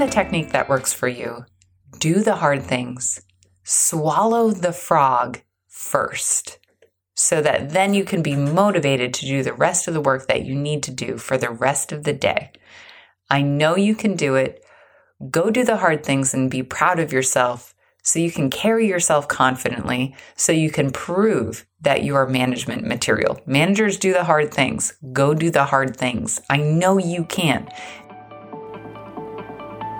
the technique that works for you, do the hard things, swallow the frog first so that then you can be motivated to do the rest of the work that you need to do for the rest of the day. I know you can do it. Go do the hard things and be proud of yourself so you can carry yourself confidently, so you can prove that you are management material. Managers do the hard things. Go do the hard things. I know you can.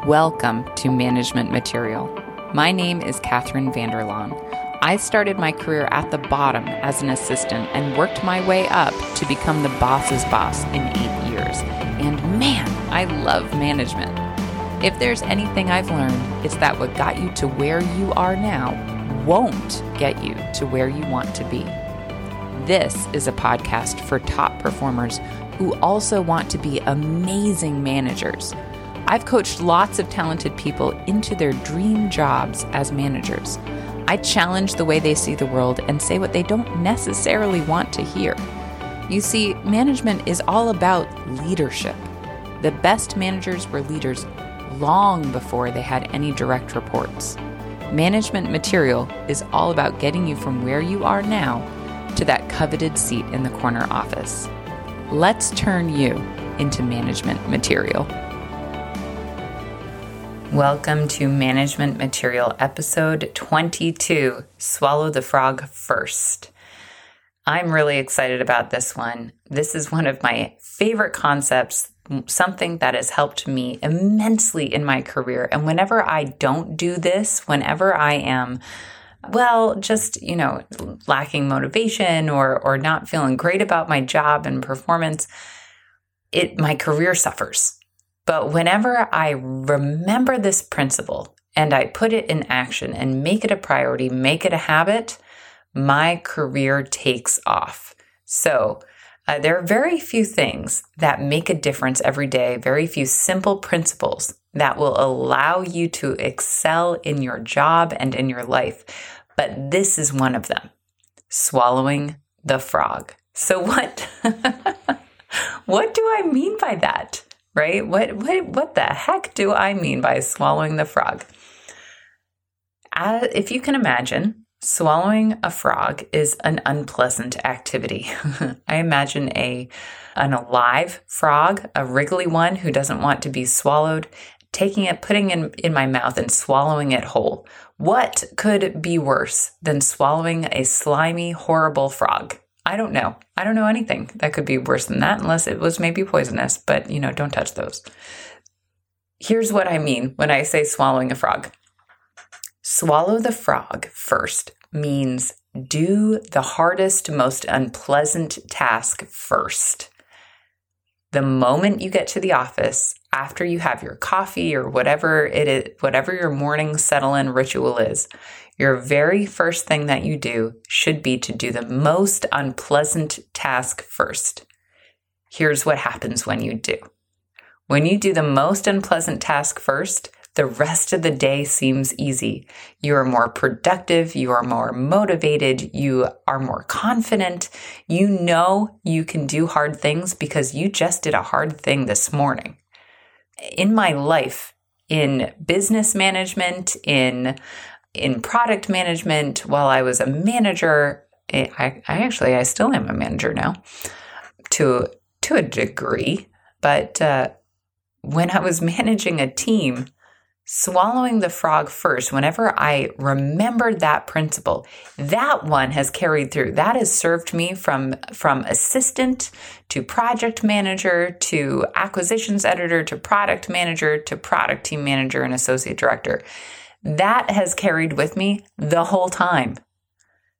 Welcome to Management Material. My name is Catherine Vanderlaan. I started my career at the bottom as an assistant and worked my way up to become the boss's boss in eight years. And man, I love management. If there's anything I've learned, it's that what got you to where you are now won't get you to where you want to be. This is a podcast for top performers who also want to be amazing managers. I've coached lots of talented people into their dream jobs as managers. I challenge the way they see the world and say what they don't necessarily want to hear. You see, management is all about leadership. The best managers were leaders long before they had any direct reports. Management material is all about getting you from where you are now to that coveted seat in the corner office. Let's turn you into management material. Welcome to Management Material, episode 22 Swallow the Frog First. I'm really excited about this one. This is one of my favorite concepts something that has helped me immensely in my career. And whenever I don't do this, whenever I am well, just, you know, lacking motivation or or not feeling great about my job and performance, it my career suffers. But whenever I remember this principle and I put it in action and make it a priority, make it a habit, my career takes off. So, uh, there are very few things that make a difference every day, very few simple principles that will allow you to excel in your job and in your life. But this is one of them swallowing the frog. So, what? what do I mean by that? Right? What, what, what the heck do I mean by swallowing the frog? If you can imagine, Swallowing a frog is an unpleasant activity. I imagine a an alive frog, a wriggly one who doesn't want to be swallowed, taking it, putting it in, in my mouth and swallowing it whole. What could be worse than swallowing a slimy, horrible frog? I don't know. I don't know anything that could be worse than that unless it was maybe poisonous, but you know, don't touch those. Here's what I mean when I say swallowing a frog. Swallow the frog first means do the hardest, most unpleasant task first. The moment you get to the office, after you have your coffee or whatever it is, whatever your morning settle in ritual is, your very first thing that you do should be to do the most unpleasant task first. Here's what happens when you do. When you do the most unpleasant task first, the rest of the day seems easy. You are more productive, you are more motivated, you are more confident. You know you can do hard things because you just did a hard thing this morning. In my life, in business management, in in product management, while I was a manager, I, I actually I still am a manager now, to to a degree. But uh, when I was managing a team, swallowing the frog first, whenever I remembered that principle, that one has carried through. That has served me from, from assistant to project manager to acquisitions editor to product manager to product team manager and associate director. That has carried with me the whole time.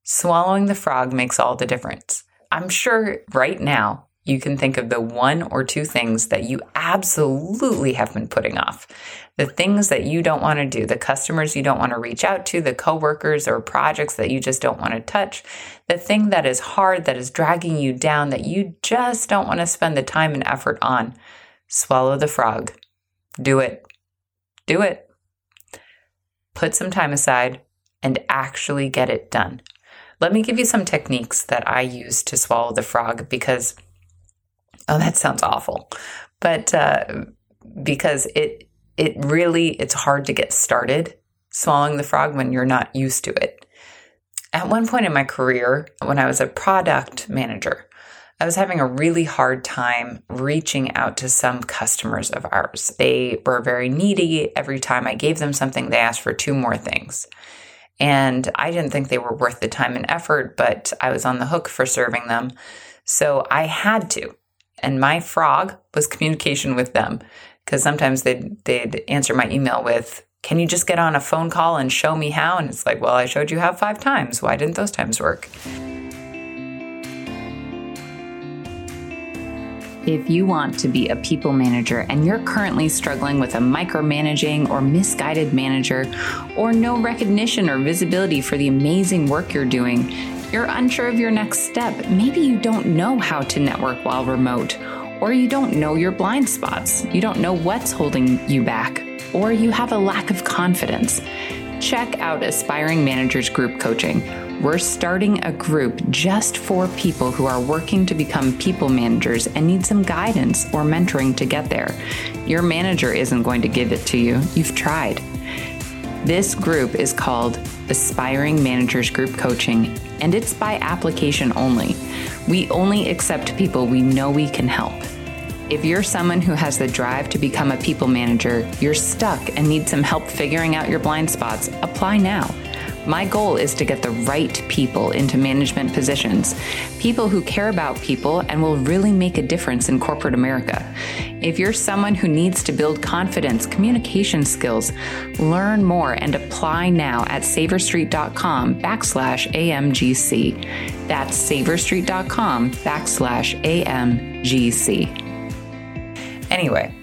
Swallowing the frog makes all the difference. I'm sure right now you can think of the one or two things that you absolutely have been putting off. The things that you don't want to do, the customers you don't want to reach out to, the coworkers or projects that you just don't want to touch, the thing that is hard, that is dragging you down, that you just don't want to spend the time and effort on. Swallow the frog. Do it. Do it. Put some time aside and actually get it done. Let me give you some techniques that I use to swallow the frog because oh, that sounds awful. But uh, because it it really it's hard to get started swallowing the frog when you're not used to it. At one point in my career, when I was a product manager, I was having a really hard time reaching out to some customers of ours. They were very needy. Every time I gave them something, they asked for two more things. And I didn't think they were worth the time and effort, but I was on the hook for serving them. So I had to. And my frog was communication with them because sometimes they'd, they'd answer my email with, Can you just get on a phone call and show me how? And it's like, Well, I showed you how five times. Why didn't those times work? If you want to be a people manager and you're currently struggling with a micromanaging or misguided manager, or no recognition or visibility for the amazing work you're doing, you're unsure of your next step. Maybe you don't know how to network while remote, or you don't know your blind spots. You don't know what's holding you back, or you have a lack of confidence. Check out Aspiring Managers Group Coaching we're starting a group just for people who are working to become people managers and need some guidance or mentoring to get there. Your manager isn't going to give it to you, you've tried. This group is called Aspiring Managers Group Coaching, and it's by application only. We only accept people we know we can help. If you're someone who has the drive to become a people manager, you're stuck and need some help figuring out your blind spots, apply now. My goal is to get the right people into management positions, people who care about people and will really make a difference in corporate America. If you're someone who needs to build confidence, communication skills, learn more and apply now at saverstreet.com backslash AMGC. That's saverstreet.com backslash AMGC. Anyway,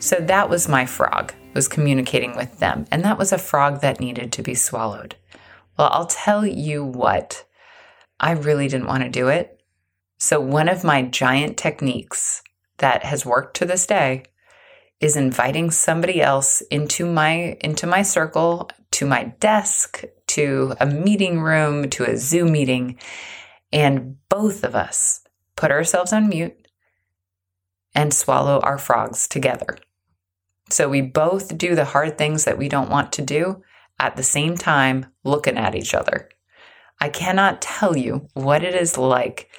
so that was my frog, was communicating with them. And that was a frog that needed to be swallowed. Well, I'll tell you what, I really didn't want to do it. So, one of my giant techniques that has worked to this day is inviting somebody else into my into my circle, to my desk, to a meeting room, to a Zoom meeting, and both of us put ourselves on mute and swallow our frogs together. So we both do the hard things that we don't want to do at the same time looking at each other. I cannot tell you what it is like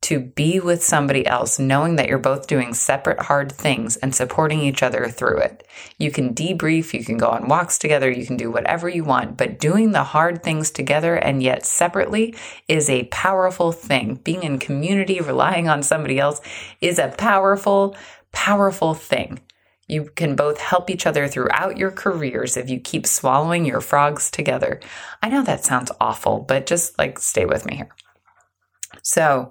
to be with somebody else, knowing that you're both doing separate hard things and supporting each other through it. You can debrief, you can go on walks together, you can do whatever you want, but doing the hard things together and yet separately is a powerful thing. Being in community, relying on somebody else is a powerful, powerful thing. You can both help each other throughout your careers if you keep swallowing your frogs together. I know that sounds awful, but just like stay with me here. So,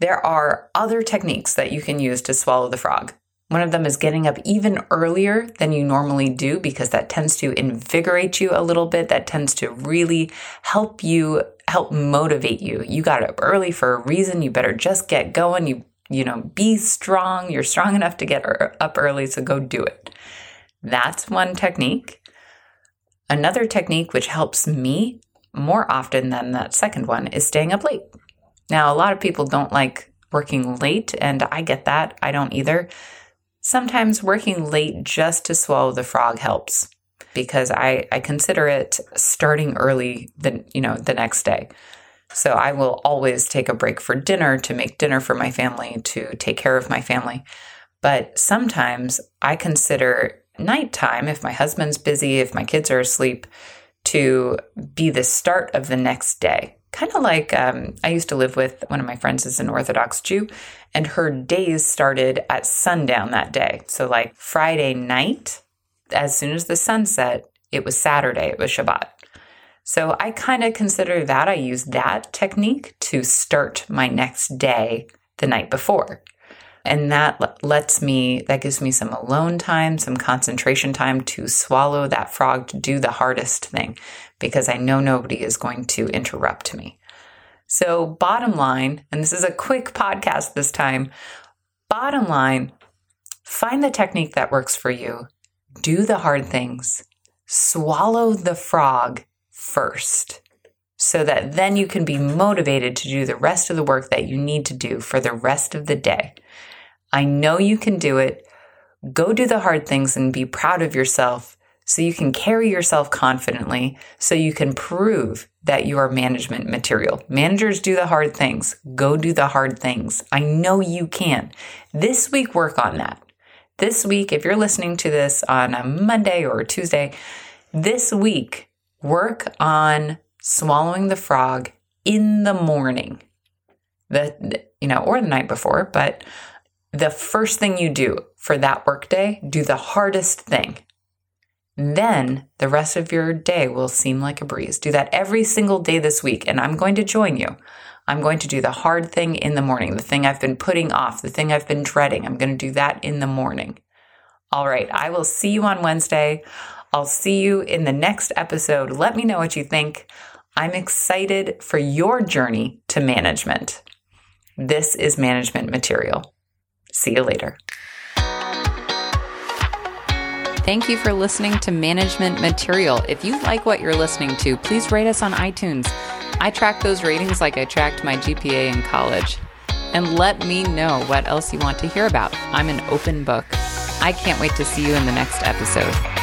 there are other techniques that you can use to swallow the frog. One of them is getting up even earlier than you normally do because that tends to invigorate you a little bit. That tends to really help you, help motivate you. You got up early for a reason. You better just get going. You you know, be strong. You're strong enough to get er, up early, so go do it. That's one technique. Another technique which helps me more often than that second one is staying up late. Now, a lot of people don't like working late, and I get that. I don't either. Sometimes working late just to swallow the frog helps because I, I consider it starting early the you know the next day. So I will always take a break for dinner to make dinner for my family, to take care of my family. But sometimes I consider nighttime, if my husband's busy, if my kids are asleep, to be the start of the next day. Kind of like um, I used to live with one of my friends is an Orthodox Jew, and her days started at sundown that day. So, like Friday night, as soon as the sun set, it was Saturday, it was Shabbat. So I kind of consider that I use that technique to start my next day the night before. And that lets me, that gives me some alone time, some concentration time to swallow that frog to do the hardest thing because I know nobody is going to interrupt me. So, bottom line, and this is a quick podcast this time, bottom line, find the technique that works for you, do the hard things, swallow the frog first so that then you can be motivated to do the rest of the work that you need to do for the rest of the day. I know you can do it. Go do the hard things and be proud of yourself so you can carry yourself confidently, so you can prove that you are management material. Managers do the hard things. Go do the hard things. I know you can. This week, work on that. This week, if you're listening to this on a Monday or a Tuesday, this week, work on swallowing the frog in the morning. The, you know, or the night before, but the first thing you do for that workday, do the hardest thing then the rest of your day will seem like a breeze. Do that every single day this week, and I'm going to join you. I'm going to do the hard thing in the morning, the thing I've been putting off, the thing I've been dreading. I'm going to do that in the morning. All right, I will see you on Wednesday. I'll see you in the next episode. Let me know what you think. I'm excited for your journey to management. This is management material. See you later. Thank you for listening to Management Material. If you like what you're listening to, please rate us on iTunes. I track those ratings like I tracked my GPA in college. And let me know what else you want to hear about. I'm an open book. I can't wait to see you in the next episode.